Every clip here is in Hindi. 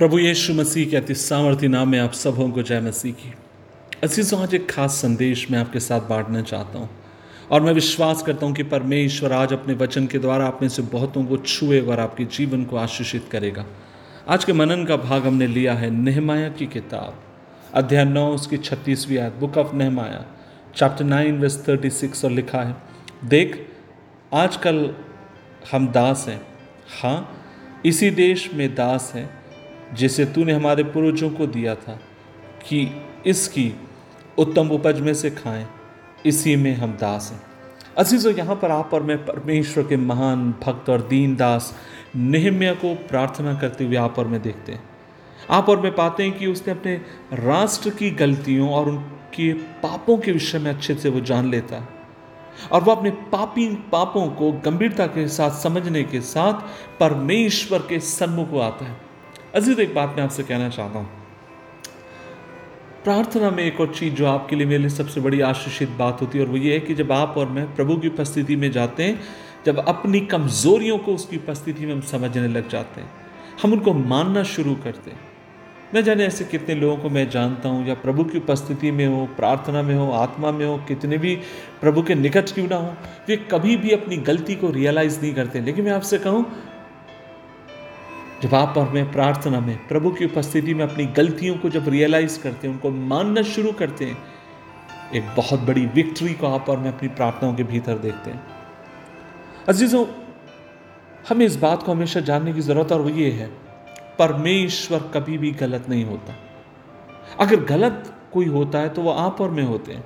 प्रभु यीशु मसीह के अति सामर्थ्य नाम में आप सबों को जय मसीह की। अजीज़ों, आज एक खास संदेश मैं आपके साथ बांटना चाहता हूँ और मैं विश्वास करता हूँ कि परमेश्वर आज अपने वचन के द्वारा आप में से बहुतों को छुएगा और आपके जीवन को आशीषित करेगा। आज के मनन का भाग हमने लिया है नेहमाया की किताब। अध्याय नौ, उसकी छत्तीसवीं आयत, book of Nehemiah, chapter nine, verse thirty six और लिखा है, देख, आजकल हम दास हैं। हाँ इसी देश में दास हैं। जिसे तूने हमारे पूर्वजों को दिया था, कि इसकी उत्तम उपज में से खाएँ, इसी में हम दास हैं। अजीज़ो, यहाँ पर आप और मैं परमेश्वर के महान भक्त और दीन दास नेहम्या को प्रार्थना करते हुए आप और मैं देखते हैं। आप और मैं पाते हैं कि उसने अपने राष्ट्र की गलतियों और उनके पापों के विषय में अच्छे से वो जान लेता है। और वह अपने पापी पापों को गंभीरता के साथ, समझने के साथ परमेश्वर के सन्मुख आता है। अज़ीज़, एक बात मैं आपसे कहना चाहता हूँ। प्रार्थना में एक और चीज़ जो आपके लिए मेरे लिए सबसे बड़ी आशीषित बात होती है, और वो ये है कि जब आप और मैं प्रभु की उपस्थिति में जाते हैं, जब अपनी कमज़ोरियों को उसकी उपस्थिति में हम समझने लग जाते हैं, हम उनको मानना शुरू करते हैं। न जाने ऐसे कितने लोगों को मैं जानता हूँ, या प्रभु की उपस्थिति में हो, प्रार्थना में हो, आत्मा में हो, कितने भी प्रभु के निकट क्यों ना हो, वे कभी भी अपनी गलती को रियलाइज़ नहीं करते। लेकिन मैं आपसे कहूँ जब आप और मैं प्रार्थना में, प्रभु की उपस्थिति में अपनी गलतियों को जब रियलाइज़ करते हैं, उनको मानना शुरू करते हैं, एक बहुत बड़ी विक्ट्री को आप और मैं अपनी प्रार्थनाओं के भीतर देखते हैं। अजीजों, हमें इस बात को हमेशा जानने की ज़रूरत और वो ये है, परमेश्वर कभी भी गलत नहीं होता। अगर गलत कोई होता है तो वो आप और मैं होते हैं।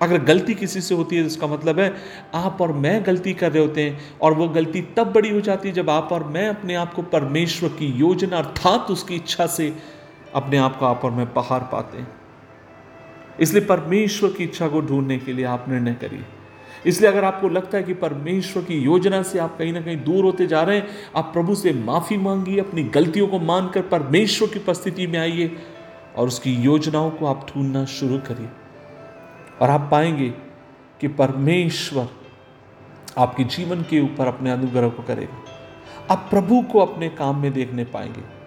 अगर गलती किसी से होती है तो इसका मतलब है, आप और मैं गलती कर रहे होते हैं, और वो गलती तब बड़ी हो जाती है जब आप और मैं अपने आप को परमेश्वर की योजना अर्थात उसकी इच्छा से अपने आप को आप और मैं पहाड़ पाते हैं। इसलिए परमेश्वर की इच्छा को ढूँढने के लिए आप निर्णय करिए। इसलिए अगर आपको लगता है कि परमेश्वर की योजना से आप कहीं ना कहीं दूर होते जा रहे हैं, आप प्रभु से माफ़ी मांगिए, अपनी गलतियों को मानकर परमेश्वर की उपस्थिति में आइए, और उसकी योजनाओं को आप ढूंढना शुरू करिए। और आप पाएँगे कि परमेश्वर आपके जीवन के ऊपर अपने अनुग्रह को करेगा। आप प्रभु को अपने काम में देखने पाएँगे।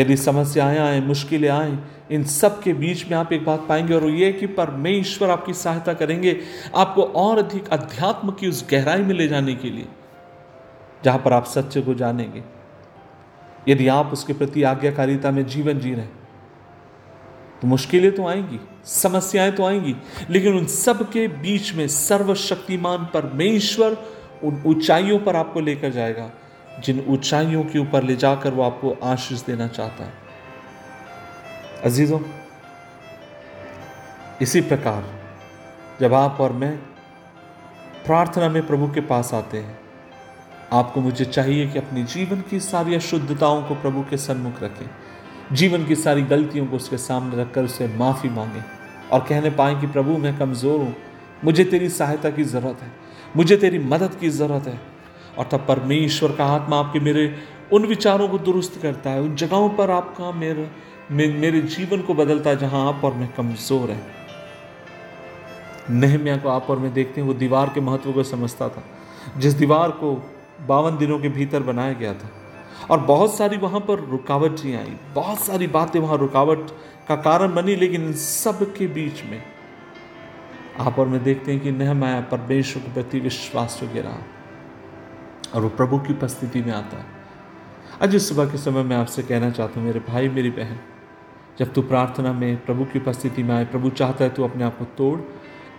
यदि समस्याएँ आए, मुश्किलें आए, इन सब के बीच में आप एक बात पाएँगे और ये कि परमेश्वर आपकी सहायता करेंगे आपको और अधिक अध्यात्म की उस गहराई में ले जाने के लिए, जहाँ पर आप सत्य को जानेंगे। यदि आप उसके प्रति आज्ञाकारिता में जीवन जी रहे तो मुश्किलें तो आएँगी, समस्याएँ तो आएँगी, लेकिन उन सब के बीच में सर्वशक्तिमान परमेश्वर उन ऊंचाइयों पर आपको लेकर जाएगा, जिन ऊंचाइयों के ऊपर ले जाकर वो आपको आशीष देना चाहता है। अजीजों, इसी प्रकार जब आप और मैं प्रार्थना में प्रभु के पास आते हैं, आपको मुझे चाहिए कि अपने जीवन की सारी अशुद्धताओं को प्रभु के सन्मुख रखें। जीवन की सारी गलतियों को उसके सामने रखकर उसे माफ़ी मांगे और कहने पाए कि, प्रभु, मैं कमज़ोर हूँ। मुझे तेरी सहायता की ज़रूरत है। मुझे तेरी मदद की ज़रूरत है। और तब परमेश्वर का आत्मा आपके मेरे उन विचारों को दुरुस्त करता है, उन जगहों पर आपका मेरे मेरे जीवन को बदलता है जहाँ आप और मैं कमज़ोर है। नहम्या को आप और मैं देखते हैं, वो दीवार के महत्व को समझता था, जिस दीवार को बावन दिनों के भीतर बनाया गया था। और बहुत सारी वहाँ पर रुकावटें आई। बहुत सारी बातें वहाँ रुकावट का कारण बनी, लेकिन इन सब के बीच में आप और मैं देखते हैं कि नहमाया परमेश्वर के प्रति विश्वास गिरा और वो प्रभु की उपस्थिति में आता। है आज इस सुबह के समय मैं आपसे कहना चाहता हूँ, मेरे भाई, मेरी बहन, जब तू प्रार्थना में प्रभु की उपस्थिति में आए, प्रभु चाहता है तू अपने आप को तोड़,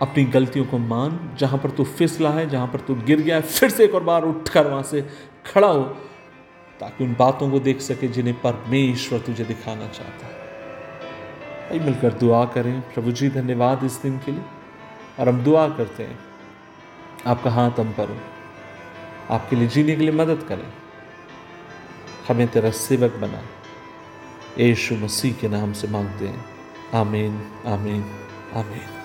अपनी गलतियों को मान, जहाँ पर तू फिसला है, जहाँ पर तू गिर गया है, फिर से एक और बार उठकर वहाँ से खड़ा हो। ताकि उन बातों को देख सके जिन्हें परमेश्वर तुझे दिखाना चाहता है। आई मिलकर दुआ करें। प्रभु जी, धन्यवाद इस दिन के लिए। और हम दुआ करते हैं। आपका हाथ हम पर हो। आपके लिए जीने के लिए मदद करें। हमें तेरा सेवक बना। यीशु मसीह के नाम से मांगते हैं। आमीन आमीन आमीन।